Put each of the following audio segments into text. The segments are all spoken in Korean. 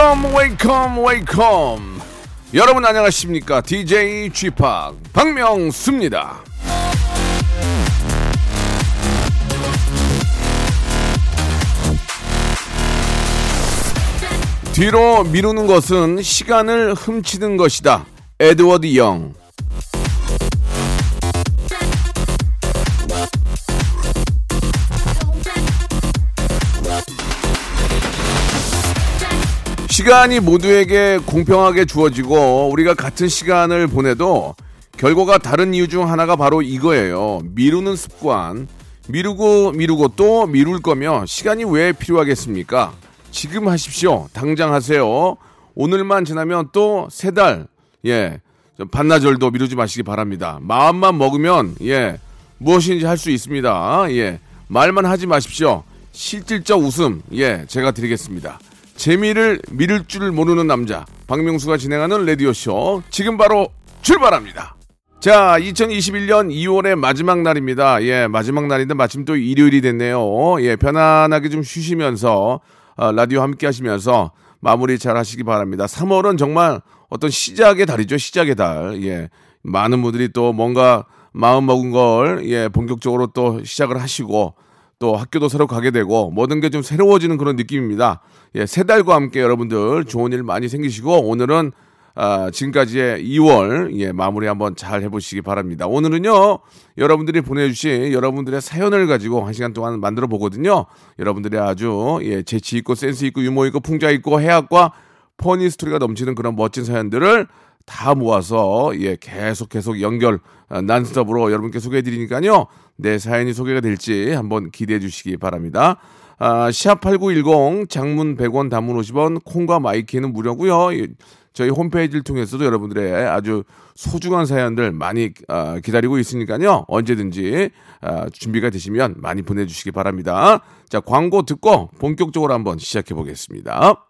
Welcome welcome welcome 여러분 안녕하십니까? DJ p 박명수입니다. 뒤로 미루는 것은 시간을 훔치는 것이다. 에드워드 영 시간이 모두에게 공평하게 주어지고 우리가 같은 시간을 보내도 결과가 다른 이유 중 하나가 바로 이거예요. 미루는 습관. 미루고 미루고 또 미룰 거며 시간이 왜 필요하겠습니까? 지금 하십시오. 당장 하세요. 오늘만 지나면 또 세 달, 예, 좀 반나절도 미루지 마시기 바랍니다. 마음만 먹으면, 예, 무엇인지 할 수 있습니다. 예, 말만 하지 마십시오. 실질적 웃음, 예, 제가 드리겠습니다. 재미를 미룰 줄 모르는 남자 박명수가 진행하는 라디오쇼 지금 바로 출발합니다. 자, 2021년 2월의 마지막 날입니다. 예, 마지막 날인데 마침 또 일요일이 됐네요. 예, 편안하게 좀 쉬시면서 어, 라디오 함께 하시면서 마무리 잘 하시기 바랍니다. 3월은 정말 어떤 시작의 달이죠. 시작의 달. 예. 많은 분들이 또 뭔가 마음 먹은 걸 예, 본격적으로 또 시작을 하시고 또 학교도 새로 가게 되고 모든 게 좀 새로워지는 그런 느낌입니다. 예, 세 달과 함께 여러분들 좋은 일 많이 생기시고 오늘은 아, 지금까지의 2월 예, 마무리 한번 잘 해보시기 바랍니다. 오늘은요 여러분들이 보내주신 여러분들의 사연을 가지고 한 시간 동안 만들어 보거든요. 여러분들이 아주 예, 재치 있고 센스 있고 유머 있고 풍자 있고 해학과 퍼니 스토리가 넘치는 그런 멋진 사연들을 다 모아서 예 계속 계속 연결 아, 논스톱으로 여러분께 소개해드리니까요. 내 사연이 소개가 될지 한번 기대해 주시기 바랍니다. 아, 샵8910 장문 100원 단문 50원 콩과 마이K는 무료고요. 이, 저희 홈페이지를 통해서도 여러분들의 아주 소중한 사연들 많이 아, 기다리고 있으니까요. 언제든지 아, 준비가 되시면 많이 보내주시기 바랍니다. 자 광고 듣고 본격적으로 한번 시작해 보겠습니다.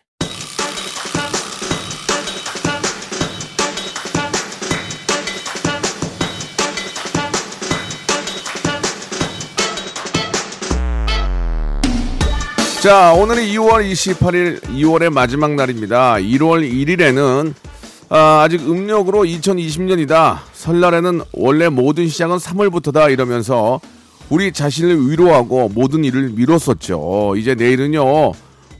자, 오늘이 2월 28일, 2월의 마지막 날입니다. 1월 1일에는 아, 직 음력으로 2020년이다. 설날에는 원래 모든 시작은 3월부터다 이러면서 우리 자신을 위로하고 모든 일을 미뤘었죠. 이제 내일은요.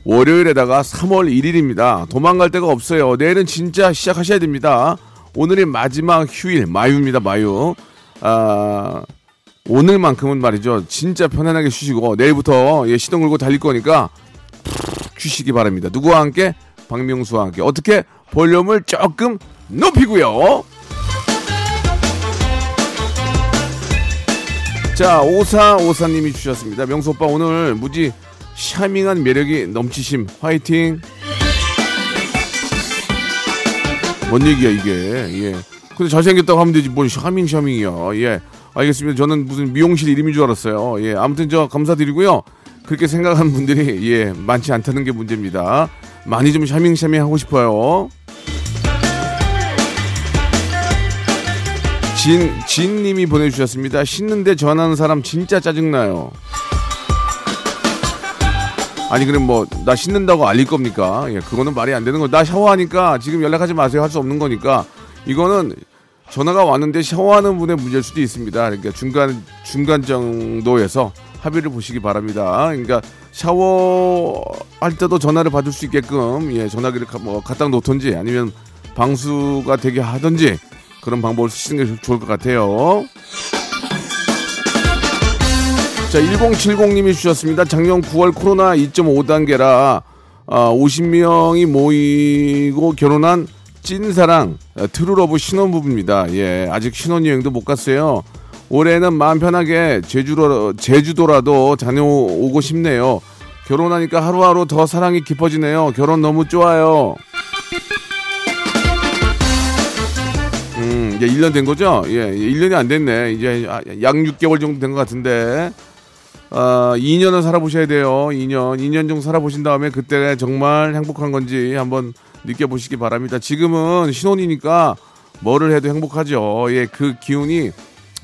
월요일에다가 3월 1일입니다. 도망갈 데가 없어요. 내일은 진짜 시작하셔야 됩니다. 오늘이 마지막 휴일, 마유입니다, 마유. 아, 오늘만큼은 말이죠. 진짜 편안하게 쉬시고 내일부터 예, 시동 걸고 달릴 거니까 푹 쉬시기 바랍니다. 누구와 함께? 박명수와 함께. 어떻게? 볼륨을 조금 높이고요. 자, 오사오사님이 주셨습니다. 명수 오빠 오늘 무지 샤밍한 매력이 넘치심. 화이팅. 뭔 얘기야 이게? 예. 근데 잘생겼다고 하면 되지 뭘 샤밍 샤밍이야. 예. 알겠습니다. 저는 무슨 미용실 이름인 줄 알았어요. 예. 아무튼 저 감사드리고요. 그렇게 생각하는 분들이 예 많지 않다는 게 문제입니다. 많이 좀 샤밍 샤밍 하고 싶어요. 진 진님이 보내주셨습니다. 씻는데 전화하는 사람 진짜 짜증나요. 아니 그럼 뭐 나 씻는다고 알릴 겁니까? 예, 그거는 말이 안 되는 거. 나 샤워하니까 지금 연락하지 마세요 할 수 없는 거니까 이거는 전화가 왔는데 샤워하는 분의 문제일 수도 있습니다. 그러니까 중간 중간 정도에서 합의를 보시기 바랍니다. 그러니까 샤워할 때도 전화를 받을 수 있게끔 예, 전화기를 가- 뭐 갖다 놓던지 아니면 방수가 되게 하든지 그런 방법을 쓰시는 게 좋을 것 같아요. 자, 1070님이 주셨습니다. 작년 9월 코로나 2.5단계라 아, 50명이 모이고 결혼한 찐사랑 어, true love 신혼부부입니다. 예, 아직 신혼여행도 못 갔어요. 올해는 마음 편하게 제주도 제주도라도 다녀오고 싶네요. 결혼하니까 하루하루 더 사랑이 깊어지네요. 결혼 너무 좋아요. 음, 이제 1년 된 거죠? 예, 1년이 안 됐네. 이제 아, 약 6개월 정도 된 것 같은데. 아, 2년은 살아보셔야 돼요. 2년. 2년 정도 살아보신 다음에 그때 정말 행복한 건지 한번 느껴보시기 바랍니다. 지금은 신혼이니까 뭐를 해도 행복하죠. 예, 그 기운이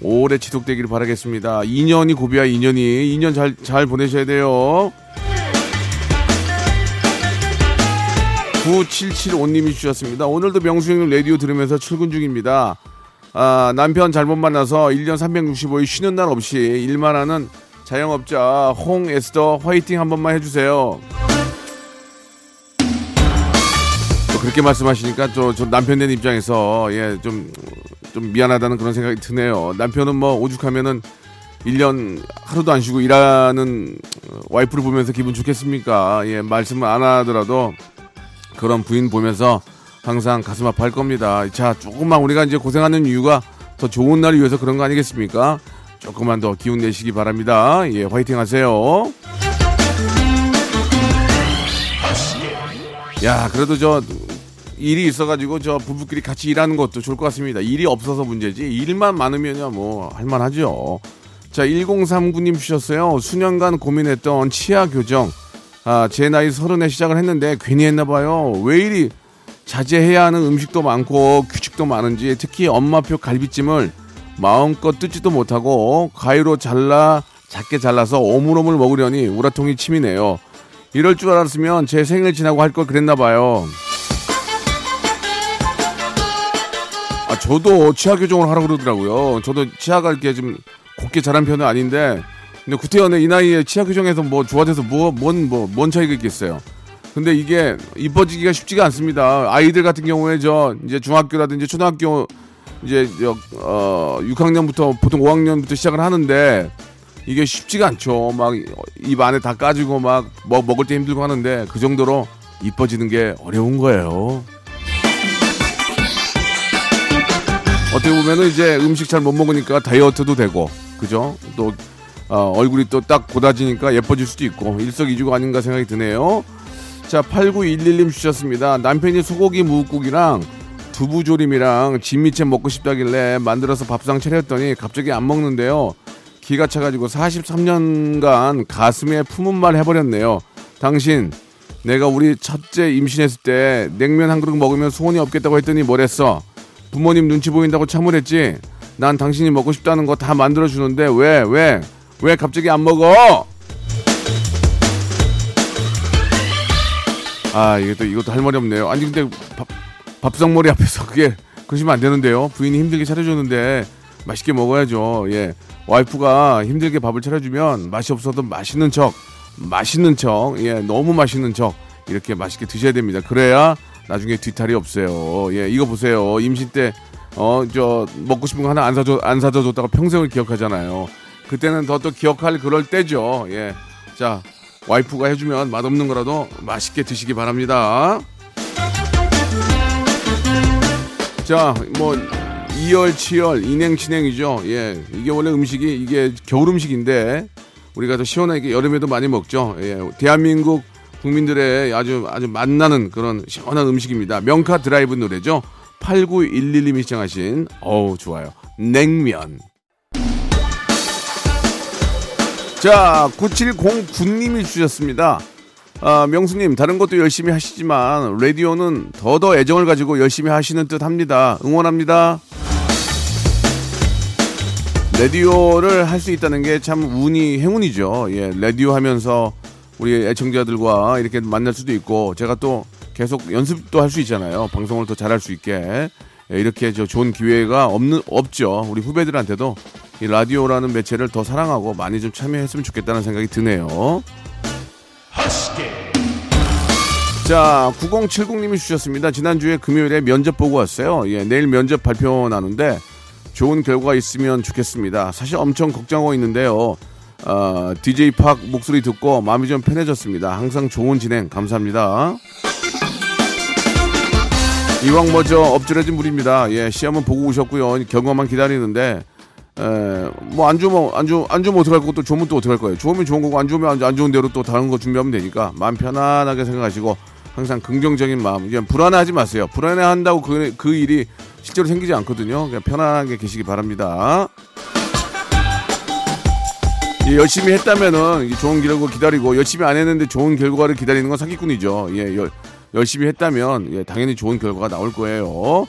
오래 지속되기를 바라겠습니다. 2년이 고비야, 2년이. 2년 잘, 잘 보내셔야 돼요. 9775님이 주셨습니다. 오늘도 명수형 라디오 들으면서 출근 중입니다. 아, 남편 잘못 만나서 1년 365일 쉬는 날 없이 일만 하는 자영업자 홍 에스더 화이팅 한 번만 해주세요. 그렇게 말씀하시니까 저, 저 남편 된 입장에서 예, 좀, 좀 미안하다는 그런 생각이 드네요. 남편은 뭐 오죽하면은 1년 하루도 안 쉬고 일하는 와이프를 보면서 기분 좋겠습니까? 예, 말씀을 안 하더라도 그런 부인 보면서 항상 가슴 아파할 겁니다. 자, 조금만 우리가 이제 고생하는 이유가 더 좋은 날을 위해서 그런 거 아니겠습니까? 조금만 더 기운 내시기 바랍니다. 예, 화이팅 하세요. 야, 그래도 저 일이 있어가지고 저 부부끼리 같이 일하는 것도 좋을 것 같습니다. 일이 없어서 문제지 일만 많으면야 뭐 할만하죠. 자, 1039님 주셨어요. 수년간 고민했던 치아 교정. 아, 제 나이 서른에 시작을 했는데 괜히 했나 봐요. 왜 이리 자제해야 하는 음식도 많고 규칙도 많은지 특히 엄마표 갈비찜을 마음껏 뜯지도 못하고 가위로 잘라 작게 잘라서 오물오물 먹으려니 우라통이 침이네요. 이럴 줄 알았으면 제 생일 지나고 할 걸 그랬나 봐요. 아, 저도 치아 교정을 하라고 그러더라고요. 저도 치아가 이렇게 좀 곱게 자란 편은 아닌데 근데 구태연의 이 나이에 치아 교정에서 뭐 좋아져서 뭐, 뭔, 뭐, 뭔 차이가 있겠어요. 근데 이게 이뻐지기가 쉽지가 않습니다. 아이들 같은 경우에 저 이제 중학교라든지 초등학교 이제 저, 어, 6학년부터 보통 5학년부터 시작을 하는데 이게 쉽지가 않죠. 막 입 안에 다 까지고 막뭐 먹을 때 힘들고 하는데 그 정도로 이뻐지는 게 어려운 거예요. 어떻게 보면은 이제 음식 잘 못 먹으니까 다이어트도 되고 그죠? 또 어, 얼굴이 또 딱 고다지니까 예뻐질 수도 있고 일석이조가 아닌가 생각이 드네요. 자, 8911님 주셨습니다. 남편이 소고기 무국이랑 두부조림이랑 진미채 먹고 싶다길래 만들어서 밥상 차렸더니 갑자기 안 먹는데요. 기가 차가지고 43년간 가슴에 품은 말 해버렸네요. 당신, 내가 우리 첫째 임신했을 때 냉면 한 그릇 먹으면 소원이 없겠다고 했더니 뭐랬어? 부모님 눈치 보인다고 참으랬지? 난 당신이 먹고 싶다는 거 다 만들어 주는데 왜, 왜, 왜 갑자기 안 먹어? 아, 이게 또 이것도 할 말이 없네요. 아니, 근데 밥, 밥상머리 앞에서 그게 그러시면 안 되는데요. 부인이 힘들게 차려줬는데 맛있게 먹어야죠. 예. 와이프가 힘들게 밥을 차려주면 맛이 없어도 맛있는 척, 맛있는 척, 예, 너무 맛있는 척 이렇게 맛있게 드셔야 됩니다. 그래야 나중에 뒤탈이 없어요. 예, 이거 보세요. 임신 때, 어, 저, 먹고 싶은 거 하나 안 사줘, 안 사줘 줬다가 평생을 기억하잖아요. 그때는 더 또 기억할 그럴 때죠. 예. 자, 와이프가 해주면 맛없는 거라도 맛있게 드시기 바랍니다. 자, 뭐, 이열치열, 인행치냉이죠. 예. 이게 원래 음식이, 이게 겨울 음식인데, 우리가 더 시원하게 여름에도 많이 먹죠. 예. 대한민국 국민들의 아주, 아주 만나는 그런 시원한 음식입니다. 명카 드라이브 노래죠. 8911님이 시청하신, 어우, 좋아요. 냉면. 자, 9709님이 주셨습니다. 아, 명수님, 다른 것도 열심히 하시지만, 라디오는 더더 애정을 가지고 열심히 하시는 듯 합니다. 응원합니다. 라디오를 할 수 있다는 게 참 운이, 행운이죠. 예, 라디오 하면서 우리 애청자들과 이렇게 만날 수도 있고, 제가 또 계속 연습도 할 수 있잖아요. 방송을 더 잘할 수 있게. 예, 이렇게 저 좋은 기회가 없는, 없죠. 우리 후배들한테도 이 라디오라는 매체를 더 사랑하고 많이 좀 참여했으면 좋겠다는 생각이 드네요. 자, 9070님이 주셨습니다. 지난주에 금요일에 면접 보고 왔어요. 예, 내일 면접 발표 나는데 좋은 결과가 있으면 좋겠습니다. 사실 엄청 걱정하고 있는데요. 어, DJ 팍 목소리 듣고 마음이 좀 편해졌습니다. 항상 좋은 진행 감사합니다. 이왕 뭐저 엎질러진 물입니다. 예, 시험은 보고 오셨고요. 결과만 기다리는데 에, 뭐안 주면 안 주, 안 주면 어떡할 거고 또 좋으면 또 어떡할 거예요. 좋으면 좋은 거고 안 좋으면 안, 안 좋은 대로 또 다른 거 준비하면 되니까 마음 편안하게 생각하시고 항상 긍정적인 마음. 그냥 불안해하지 마세요. 불안해한다고 그, 그 일이 실제로 생기지 않거든요. 그냥 편안하게 계시기 바랍니다. 예, 열심히 했다면은 좋은 결과 기다리고 열심히 안 했는데 좋은 결과를 기다리는 건 사기꾼이죠. 예, 열, 열심히 했다면 예, 당연히 좋은 결과가 나올 거예요.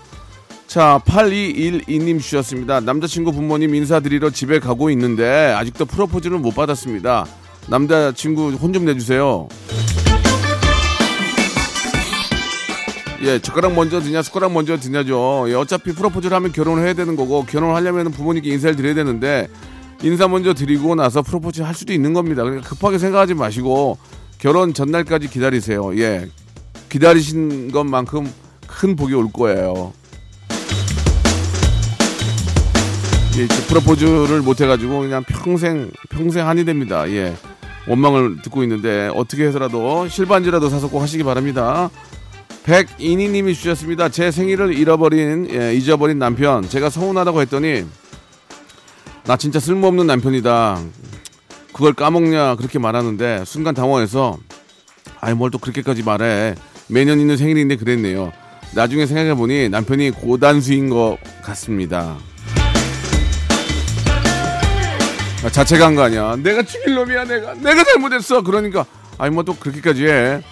자, 8212님 주셨습니다. 남자친구 부모님 인사드리러 집에 가고 있는데 아직도 프로포즈를 못 받았습니다. 남자친구 혼 좀 내주세요. 예, 젓가락 먼저 드냐, 숟가락 먼저 드냐죠. 예, 어차피 프로포즈를 하면 결혼을 해야 되는 거고, 결혼을 하려면 부모님께 인사를 드려야 되는데, 인사 먼저 드리고 나서 프로포즈 할 수도 있는 겁니다. 그러니까 급하게 생각하지 마시고, 결혼 전날까지 기다리세요. 예, 기다리신 것만큼 큰 복이 올 거예요. 예, 프로포즈를 못 해가지고 그냥 평생 평생 한이 됩니다. 예, 원망을 듣고 있는데 어떻게 해서라도 실반지라도 사서 꼭 하시기 바랍니다. 백이니님이 주셨습니다. 제 생일을 잃어버린 예, 잊어버린 남편 제가 서운하다고 했더니 나 진짜 쓸모없는 남편이다. 그걸 까먹냐 그렇게 말하는데 순간 당황해서 아이 뭘 또 그렇게까지 말해 매년 있는 생일인데 그랬네요. 나중에 생각해보니 남편이 고단수인 것 같습니다. 아, 자체가 한 거 아니야. 내가 죽일 놈이야, 내가. 내가 잘못했어. 그러니까, 아니, 뭐 또 그렇게까지 해.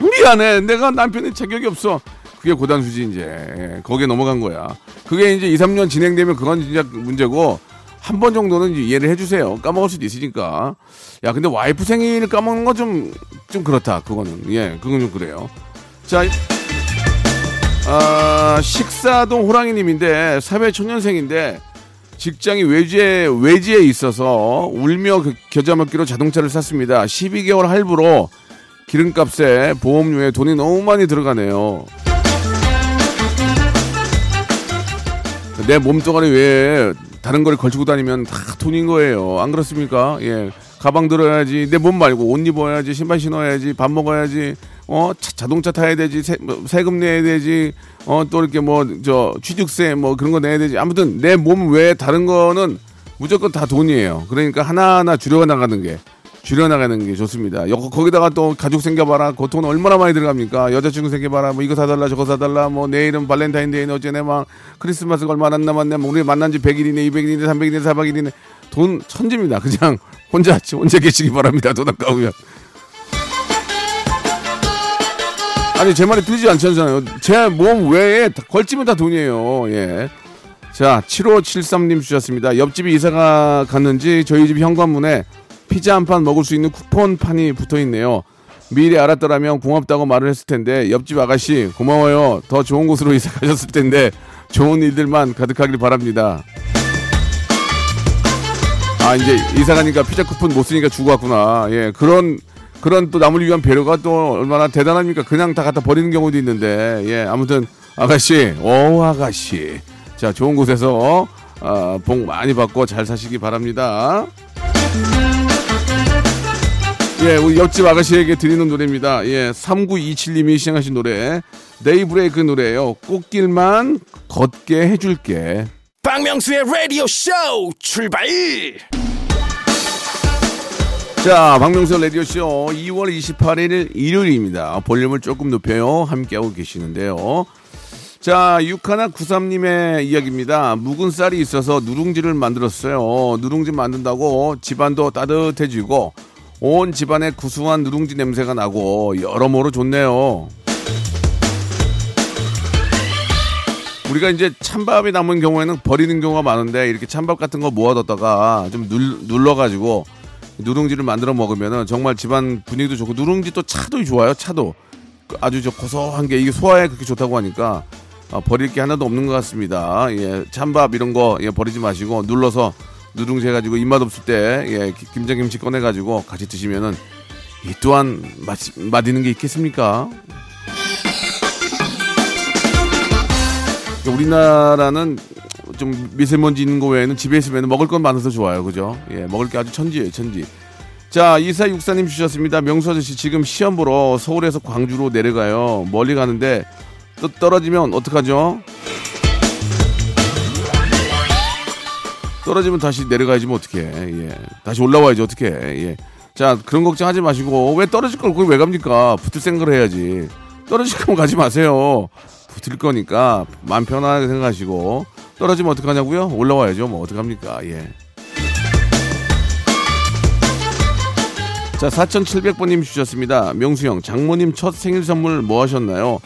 미안해. 내가 남편의 자격이 없어. 그게 고단수지, 이제. 예, 거기에 넘어간 거야. 그게 이제 2, 3년 진행되면 그건 진짜 문제고, 한 번 정도는 이해를 해주세요. 까먹을 수도 있으니까. 야, 근데 와이프 생일 까먹는 건 좀, 좀 그렇다. 그거는. 예, 그건 좀 그래요. 자, 아, 식사동 호랑이님인데, 사회초년생인데, 직장이 외지에, 외지에 있어서 울며 그 겨자 먹기로 자동차를 샀습니다. 12개월 할부로 기름값에 보험료에 돈이 너무 많이 들어가네요. 내 몸뚱아리 외에 다른 거를 걸치고 다니면 다 돈인 거예요. 안 그렇습니까? 예. 가방 들어야지. 내 몸 말고 옷 입어야지. 신발 신어야지. 밥 먹어야지. 어, 자, 동차 타야 되지. 세, 뭐, 세금 내야 되지. 어, 또 이렇게 뭐, 저, 취득세 뭐 그런 거 내야 되지. 아무튼 내 몸 외에 다른 거는 무조건 다 돈이에요. 그러니까 하나하나 줄여나가는 게. 줄여나가는 게 좋습니다. 여, 거기다가 또 가족 생겨봐라. 그돈 얼마나 많이 들어갑니까? 여자친구 생겨봐라. 뭐 이거 사달라, 저거 사달라. 뭐 내일은 발렌타인데이는 어제네 막 크리스마스가 얼마 안 남았네. 뭐 우리 만난 지 100일이네, 200일이네, 300일이네, 400일이네. 돈 천지입니다. 그냥 혼자, 혼자 계시기 바랍니다. 돈 아까우면. 아니, 제 말이 틀리지 않잖아요. 제 몸 외에 걸치면 다 돈이에요. 예. 자, 7573님 주셨습니다. 옆집이 이사가 갔는지 저희 집 현관문에 피자 한 판 먹을 수 있는 쿠폰판이 붙어 있네요. 미리 알았더라면 고맙다고 말을 했을 텐데 옆집 아가씨 고마워요. 더 좋은 곳으로 이사 가셨을 텐데 좋은 일들만 가득하길 바랍니다. 아 이제 이사 가니까 피자 쿠폰 못 쓰니까 주고 왔구나. 예 그런 그런 또 남을 위한 배려가 또 얼마나 대단합니까? 그냥 다 갖다 버리는 경우도 있는데 예 아무튼 아가씨 오 아가씨 자 좋은 곳에서 어, 복 많이 받고 잘 사시기 바랍니다. 예, 우리 옆집 아가씨에게 드리는 노래입니다. 예, 3927님이 시청하신 노래. 네이브레이크 노래예요. 꽃길만 걷게 해줄게. 박명수의 라디오 쇼 출발 자, 박명수 라디오 쇼 2월 28일 일요일입니다. 볼륨을 조금 높여요. 함께하고 계시는데요. 자, 육하나 구삼님의 이야기입니다. 묵은 쌀이 있어서 누룽지를 만들었어요. 누룽지 만든다고 집안도 따뜻해지고 온 집안에 구수한 누룽지 냄새가 나고 여러모로 좋네요. 우리가 이제 찬밥이 남은 경우에는 버리는 경우가 많은데 이렇게 찬밥 같은 거 모아뒀다가 좀 눌, 눌러가지고 누룽지를 만들어 먹으면은 정말 집안 분위기도 좋고 누룽지 또 차도 좋아요. 차도 아주 저 고소한 게 이게 소화에 그렇게 좋다고 하니까 아, 버릴 게 하나도 없는 것 같습니다. 예, 찬밥 이런 거 예, 버리지 마시고 눌러서 누룽지 해가지고 입맛 없을 때 예, 김장김치 꺼내가지고 같이 드시면은 이 또한 맛, 맛있는 게 있겠습니까? 우리나라는 좀 미세먼지 있는 거 외에는 집에 있으면 먹을 건 많아서 좋아요. 그죠? 예, 먹을 게 아주 천지예요, 천지. 자, 이사육사님 주셨습니다. 명수 아저씨 지금 시험 보러 서울에서 광주로 내려가요. 멀리 가는데 또 떨어지면 어떡하죠? 떨어지면 다시 내려가야지 뭐 어떡해. 예. 다시 올라와야지 어떡해. 예. 자, 그런 걱정하지 마시고 왜 떨어질 걸 거기 왜 갑니까? 붙을 생각을 해야지. 떨어질 거면 가지 마세요. 붙을 거니까 마음 편하게 생각하시고 떨어지면 어떡하냐고요? 올라와야죠. 뭐 어떡합니까? 예. 자, 4,700번님 주셨습니다. 명수형, 장모님 첫 생일 선물 뭐 하셨나요?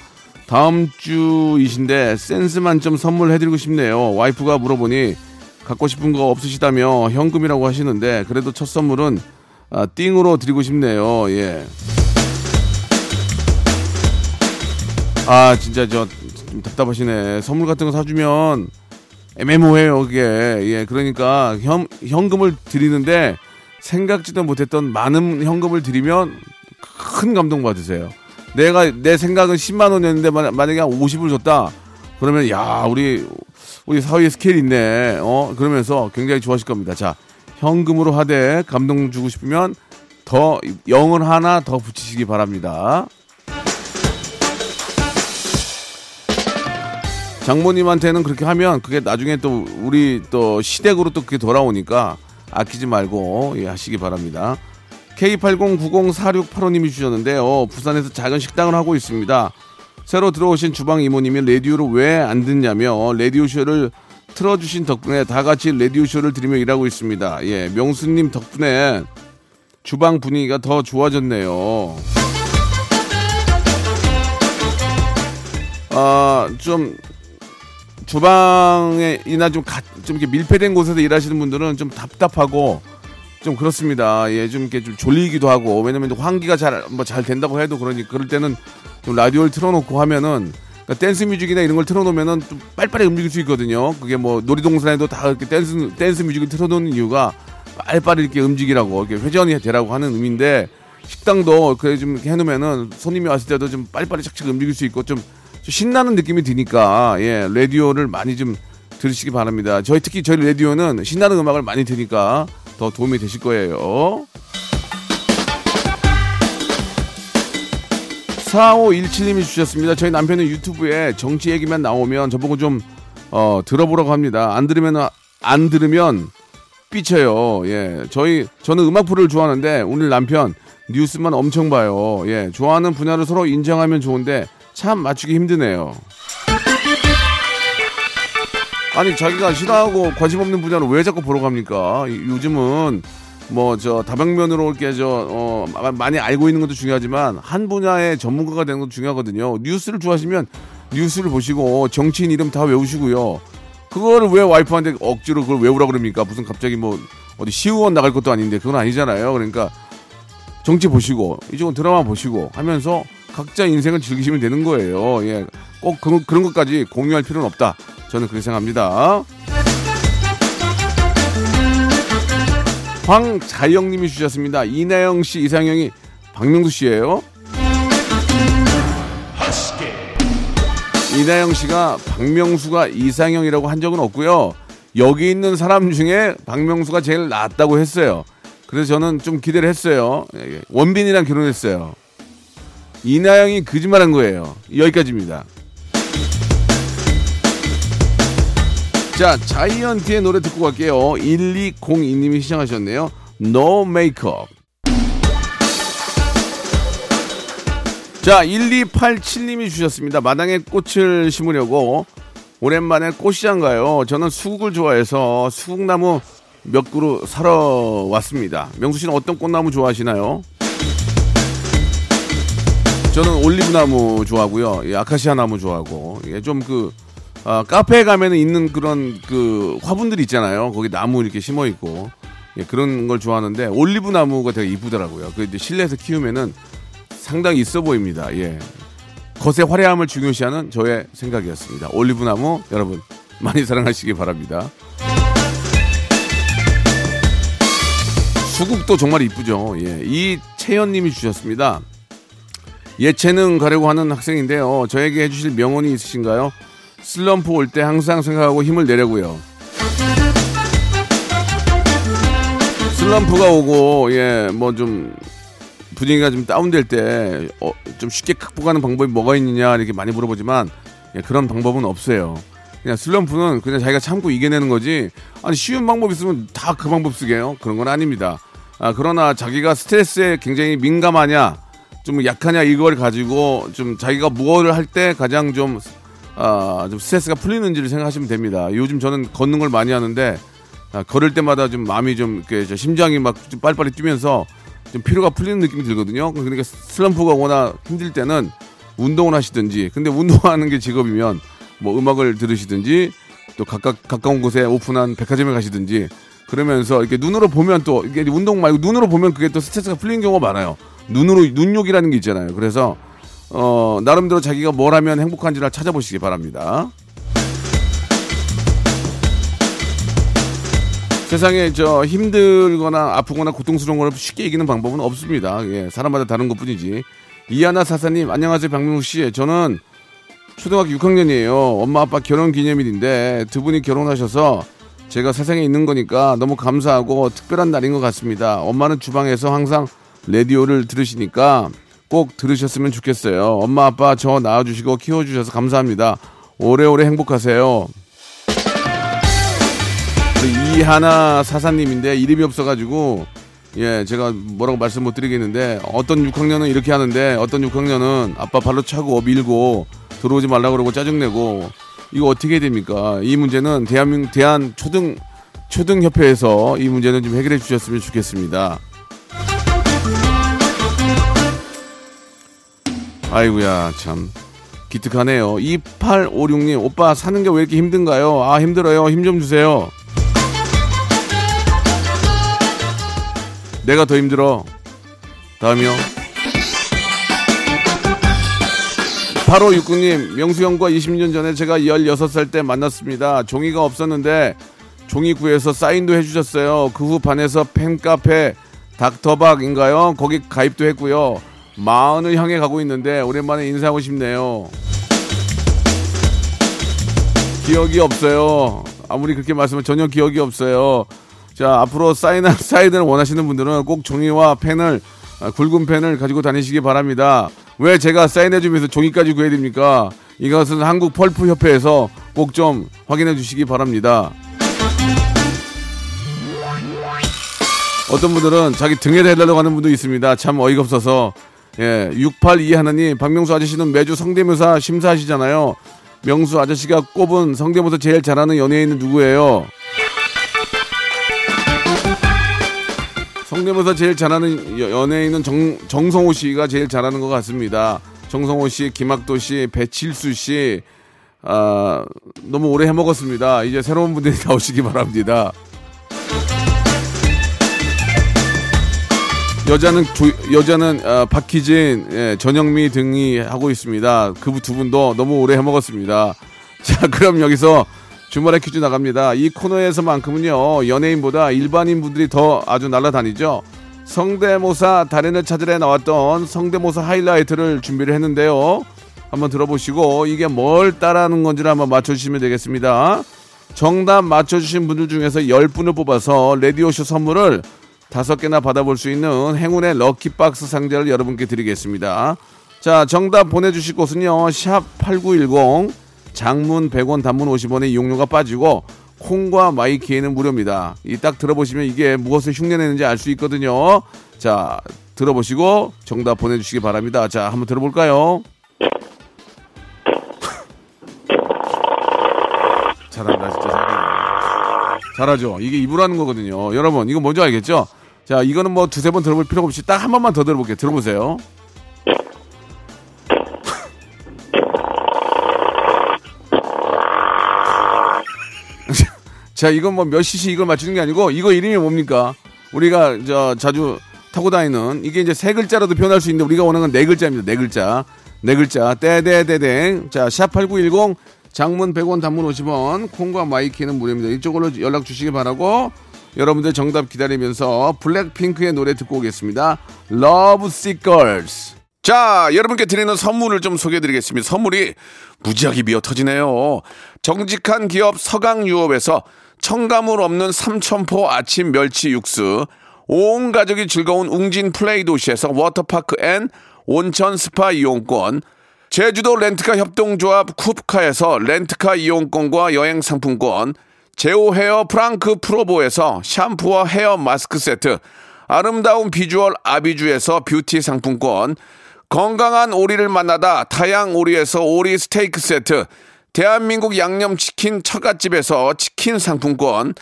다음 주이신데 센스 만점 선물해드리고 싶네요. 와이프가 물어보니 갖고 싶은 거 없으시다며 현금이라고 하시는데 그래도 첫 선물은 아, 띵으로 드리고 싶네요. 예. 아 진짜 저좀 답답하시네. 선물 같은 거 사주면 애매모호해요 그게. 예 그러니까 현, 현금을 드리는데 생각지도 못했던 많은 현금을 드리면 큰 감동 받으세요. 내가 내 생각은 10만 원이었는데 만- 만약에 한 50을 줬다. 그러면 야 우리 우리 사회에 스케일 있네. 어 그러면서 굉장히 좋아하실 겁니다. 자 현금으로 하되 감동 주고 싶으면 더 영을 하나 더 붙이시기 바랍니다. 장모님한테는 그렇게 하면 그게 나중에 또 우리 또 시댁으로 또 그게 돌아오니까 아끼지 말고 예, 하시기 바랍니다. K80904685님이 주셨는데요. 부산에서 작은 식당을 하고 있습니다. 새로 들어오신 주방 이모님이 라디오를 왜 안 듣냐며 라디오 쇼를 틀어주신 덕분에 다 같이 라디오 쇼를 들으며 일하고 있습니다. 예, 명수님 덕분에 주방 분위기가 더 좋아졌네요. 아, 좀 주방에 이나 좀, 가, 좀 이렇게 밀폐된 곳에서 일하시는 분들은 좀 답답하고 좀 그렇습니다. 예, 좀 이렇게 좀 졸리기도 하고 왜냐면 또 환기가 잘 뭐 잘 된다고 해도 그러니 그럴 때는 좀 라디오를 틀어놓고 하면은 그러니까 댄스 뮤직이나 이런 걸 틀어놓으면은 좀 빨리빨리 움직일 수 있거든요. 그게 뭐 놀이동산에도 다 이렇게 댄스 댄스 뮤직을 틀어놓는 이유가 빨리빨리 이렇게 움직이라고 이렇게 회전이 되라고 하는 의미인데 식당도 그래 좀 해놓으면은 손님이 왔을 때도 좀 빨리빨리 착착 움직일 수 있고 좀, 좀 신나는 느낌이 드니까 예 라디오를 많이 좀 들으시기 바랍니다. 저희 특히 저희 라디오는 신나는 음악을 많이 들으니까 더 도움이 되실 거예요. 4517님이 주셨습니다. 저희 남편은 유튜브에 정치 얘기만 나오면 저보고 좀 어, 들어보라고 합니다. 안 들으면 안 들으면 삐쳐요. 예, 저희 저는 음악 프로를 좋아하는데 오늘 남편 뉴스만 엄청 봐요. 예, 좋아하는 분야를 서로 인정하면 좋은데 참 맞추기 힘드네요. 아니 자기가 싫어하고 관심 없는 분야를 왜 자꾸 보러 갑니까? 이- 요즘은 뭐 저 다방면으로 이렇게 저 어, 마- 많이 알고 있는 것도 중요하지만 한 분야의 전문가가 되는 것도 중요하거든요. 뉴스를 좋아하시면 뉴스를 보시고 정치인 이름 다 외우시고요. 그거를 왜 와이프한테 억지로 그걸 외우라 그럽니까? 무슨 갑자기 뭐 어디 시의원 나갈 것도 아닌데 그건 아니잖아요. 그러니까 정치 보시고 이쪽은 드라마 보시고 하면서 각자 인생을 즐기시면 되는 거예요. 예, 꼭 그런, 그런 것까지 공유할 필요는 없다. 저는 그렇게 생각합니다. 황자영 님이 주셨습니다. 이나영 씨, 이상형이 박명수 씨예요. 이나영 씨가 박명수가 이상형이라고 한 적은 없고요. 여기 있는 사람 중에 박명수가 제일 낫다고 했어요. 그래서 저는 좀 기대를 했어요. 예, 예. 원빈이랑 결혼했어요. 이나영이 거짓말한 거예요. 여기까지입니다. 자, 자이언티의 노래 듣고 갈게요. 1202님이 시청하셨네요. No Makeup. 자, 1287님이 주셨습니다. 마당에 꽃을 심으려고 오랜만에 꽃시장 가요. 저는 수국을 좋아해서 수국나무 몇 그루 사러 왔습니다. 명수 씨는 어떤 꽃나무 좋아하시나요? 저는 올리브 나무 좋아하고요. 예, 아카시아 나무 좋아하고. 예, 좀그 아, 카페에 가면은 있는 그런 그 화분들이 있잖아요. 거기 나무 이렇게 심어 있고 예, 그런 걸 좋아하는데 올리브 나무가 되게 이쁘더라고요. 그 이제 실내에서 키우면은 상당히 있어 보입니다. 예. 겉의 화려함을 중요시하는 저의 생각이었습니다. 올리브 나무 여러분 많이 사랑하시기 바랍니다. 수국도 정말 이쁘죠. 예. 이 채연님이 주셨습니다. 예체능 가려고 하는 학생인데요. 저에게 해주실 명언이 있으신가요? 슬럼프 올 때 항상 생각하고 힘을 내려고요. 슬럼프가 오고 예 뭐 좀 분위기가 좀 다운될 때 어, 좀 쉽게 극복하는 방법이 뭐가 있느냐 이렇게 많이 물어보지만 예, 그런 방법은 없어요. 그냥 슬럼프는 그냥 자기가 참고 이겨내는 거지. 아니 쉬운 방법 있으면 다 그 방법 쓰게요. 그런 건 아닙니다. 아, 그러나 자기가 스트레스에 굉장히 민감하냐, 좀 약하냐 이걸 가지고 좀 자기가 무엇을 할 때 가장 좀, 아, 좀 스트레스가 풀리는지를 생각하시면 됩니다. 요즘 저는 걷는 걸 많이 하는데 아, 걸을 때마다 좀 마음이 좀 이렇게 저 심장이 막 좀 빨리빨리 뛰면서 좀 피로가 풀리는 느낌이 들거든요. 그러니까 슬럼프가 오거나 힘들 때는 운동을 하시든지, 근데 운동하는 게 직업이면 뭐 음악을 들으시든지 또 각각 가까운 곳에 오픈한 백화점에 가시든지 그러면서 이렇게 눈으로 보면 또 이게 운동 말고 눈으로 보면 그게 또 스트레스가 풀리는 경우가 많아요. 눈으로 눈욕이라는 게 있잖아요. 그래서 어 나름대로 자기가 뭘 하면 행복한지를 찾아보시기 바랍니다. 세상에 저 힘들거나 아프거나 고통스러운 걸 쉽게 이기는 방법은 없습니다. 예, 사람마다 다른 것 뿐이지. 이하나 사사님, 안녕하세요, 박명수 씨. 저는 초등학교 6학년이에요. 엄마 아빠 결혼 기념일인데 두 분이 결혼하셔서 제가 세상에 있는 거니까 너무 감사하고 특별한 날인 것 같습니다. 엄마는 주방에서 항상 라디오를 들으시니까 꼭 들으셨으면 좋겠어요. 엄마 아빠 저 낳아주시고 키워주셔서 감사합니다. 오래오래 행복하세요. 이하나 사사님인데 이름이 없어가지고 예 제가 뭐라고 말씀 못 드리겠는데 어떤 6학년은 이렇게 하는데 어떤 6학년은 아빠 발로 차고 밀고 들어오지 말라 그러고 짜증내고 이거 어떻게 해야 됩니까? 이 문제는 대한민국 대한 초등 초등협회에서 이 문제는 좀 해결해 주셨으면 좋겠습니다. 아이고야 참 기특하네요. 2856님 오빠 사는 게 왜 이렇게 힘든가요? 아 힘들어요. 힘 좀 주세요. 내가 더 힘들어. 다음이요. 8569님, 명수 형과 20년 전에 제가 16살 때 만났습니다. 종이가 없었는데 종이 구해서 사인도 해주셨어요. 그 후 반에서 팬카페 닥터박인가요? 거기 가입도 했고요. 마흔을 향해 가고 있는데 오랜만에 인사하고 싶네요. 기억이 없어요. 아무리 그렇게 말씀하면 전혀 기억이 없어요. 자, 앞으로 사인, 사인을 원하시는 분들은 꼭 종이와 펜을, 아, 굵은 펜을 가지고 다니시기 바랍니다. 왜 제가 사인해주면서 종이까지 구해야 됩니까? 이것은 한국 펄프 협회에서 꼭 좀 확인해 주시기 바랍니다. 어떤 분들은 자기 등에다 해달라고 하는 분도 있습니다. 참 어이가 없어서. 예, 682 하나님, 박명수 아저씨는 매주 성대모사 심사하시잖아요. 명수 아저씨가 꼽은 성대모사 제일 잘하는 연예인은 누구예요? 성대모사 제일 잘하는 여- 연예인은 정, 정성호 씨가 제일 잘하는 것 같습니다. 정성호 씨, 김학도 씨, 배칠수 씨, 아, 너무 오래 해먹었습니다. 이제 새로운 분들이 나오시기 바랍니다. 여자는 조, 여자는 아, 박희진, 예, 전영미 등이 하고 있습니다. 그 두 분도 너무 오래 해먹었습니다. 자, 그럼 여기서 주말에 퀴즈 나갑니다. 이 코너에서만큼은요 연예인보다 일반인 분들이 더 아주 날아다니죠. 성대모사 달인을 찾으러 나왔던 성대모사 하이라이트를 준비를 했는데요. 한번 들어보시고 이게 뭘 따라하는 건지를 한번 맞춰주시면 되겠습니다. 정답 맞춰주신 분들 중에서 10분을 뽑아서 라디오쇼 선물을 다섯 개나 받아볼 수 있는 행운의 럭키박스 상자를 여러분께 드리겠습니다. 자, 정답 보내주실 곳은요. 샵 8910 장문 100원 단문 50원의 이용료가 빠지고 콩과 마이키에는 무료입니다. 이 딱 들어보시면 이게 무엇을 흉내내는지 알 수 있거든요. 자, 들어보시고 정답 보내주시기 바랍니다. 자, 한번 들어볼까요? 잘한다, 진짜 잘해. 잘하죠. 이게 입으로 하는 거거든요. 여러분, 이거 뭔지 알겠죠? 자, 이거는 뭐 두세 번 들어볼 필요가 없이 딱 한 번만 더 들어볼게요. 들어보세요. 자, 이건 뭐 몇 cc 이걸 맞추는 게 아니고 이거 이름이 뭡니까? 우리가 저 자주 타고 다니는 이게 이제 세 글자라도 표현할 수 있는데 우리가 원하는 건 네 글자입니다. 네 글자. 네 글자. 떼떼떼땡. 자, 샵8910 장문 100원 단문 50원 콩과 마이케이는 무료입니다. 이쪽으로 연락 주시기 바라고 여러분들 정답 기다리면서 블랙핑크의 노래 듣고 오겠습니다. Lovesick Girls. 자, 여러분께 드리는 선물을 좀 소개해 드리겠습니다. 선물이 무지하게 미어 터지네요. 정직한 기업 서강유업에서 첨가물 없는 삼천포 아침 멸치 육수, 온 가족이 즐거운 웅진 플레이 도시에서 워터파크 and 온천 스파 이용권, 제주도 렌트카 협동조합 쿱카에서 렌트카 이용권과 여행 상품권, 제오 헤어 프랑크 프로보에서 샴푸와 헤어 마스크 세트, 아름다운 비주얼 아비주에서 뷰티 상품권, 건강한 오리를 만나다 타양 오리에서 오리 스테이크 세트, 대한민국 양념치킨 처갓집에서 치킨 상품권,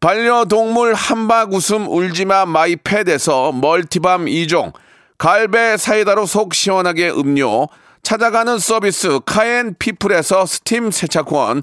반려동물 함박웃음 울지마 마이패드에서 멀티밤 2종, 갈배 사이다로 속 시원하게 음료, 찾아가는 서비스 카엔 피플에서 스팀 세차권,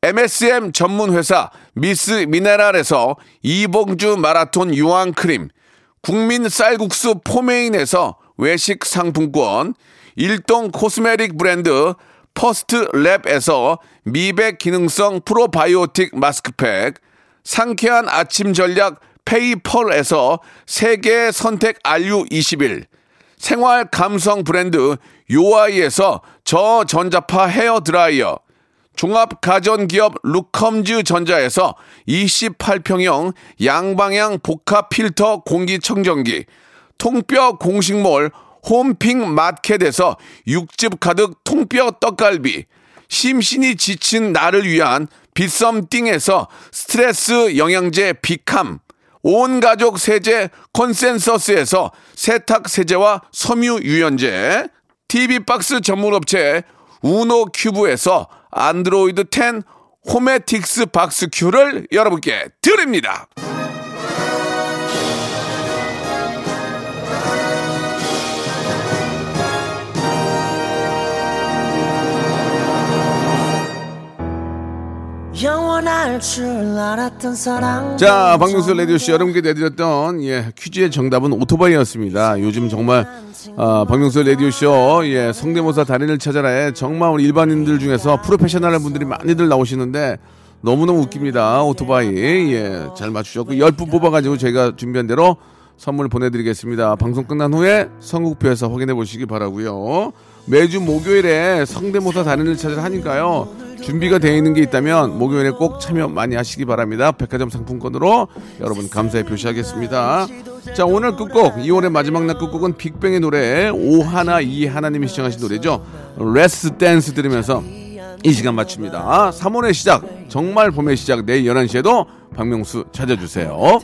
MSM 전문 회사 미스 미네랄에서 이봉주 마라톤 유황 크림, 국민 쌀국수 포메인에서 외식 상품권, 일동 코스메틱 브랜드 퍼스트 랩에서 미백 기능성 프로바이오틱 마스크팩, 상쾌한 아침 전략 페이펄에서 세계 선택 RU21, 생활 감성 브랜드 요아이에서 저전자파 헤어 드라이어, 종합 가전기업 루컴즈 전자에서 28평형 양방향 복합 필터 공기청정기, 통뼈 공식몰 홈핑 마켓에서 육즙 가득 통뼈 떡갈비, 심신이 지친 나를 위한 비썸띵에서 스트레스 영양제 비캄, 온 가족 세제 컨센서스에서 세탁 세제와 섬유 유연제, TV 박스 전문 업체 우노 큐브에서 안드로이드 10 호메틱스 박스 큐를 여러분께 드립니다. 자, 박명수 라디오씨 여러분께 내드렸던 예, 퀴즈의 정답은 오토바이였습니다. 요즘 정말 아, 박명수 라디오쇼 예, 성대모사 달인을 찾아라에 정말 우리 일반인들 중에서 프로페셔널한 분들이 많이들 나오시는데 너무너무 웃깁니다. 오토바이 예, 잘 맞추셨고 10분 뽑아가지고 저희가 준비한 대로 선물 보내드리겠습니다. 방송 끝난 후에 선곡표에서 확인해 보시기 바라고요. 매주 목요일에 성대모사 달인을 찾아라 하니까요. 준비가 되어 있는 게 있다면 목요일에 꼭 참여 많이 하시기 바랍니다. 백화점 상품권으로 여러분 감사의 표시하겠습니다. 자 오늘 끝곡 2월의 마지막 날 끝곡은 빅뱅의 노래 오하나 이하나님이 신청하신 노래죠. Last Dance 들으면서 이 시간 마칩니다. 3월의 시작 정말 봄의 시작 내일 11시에도 박명수 찾아주세요.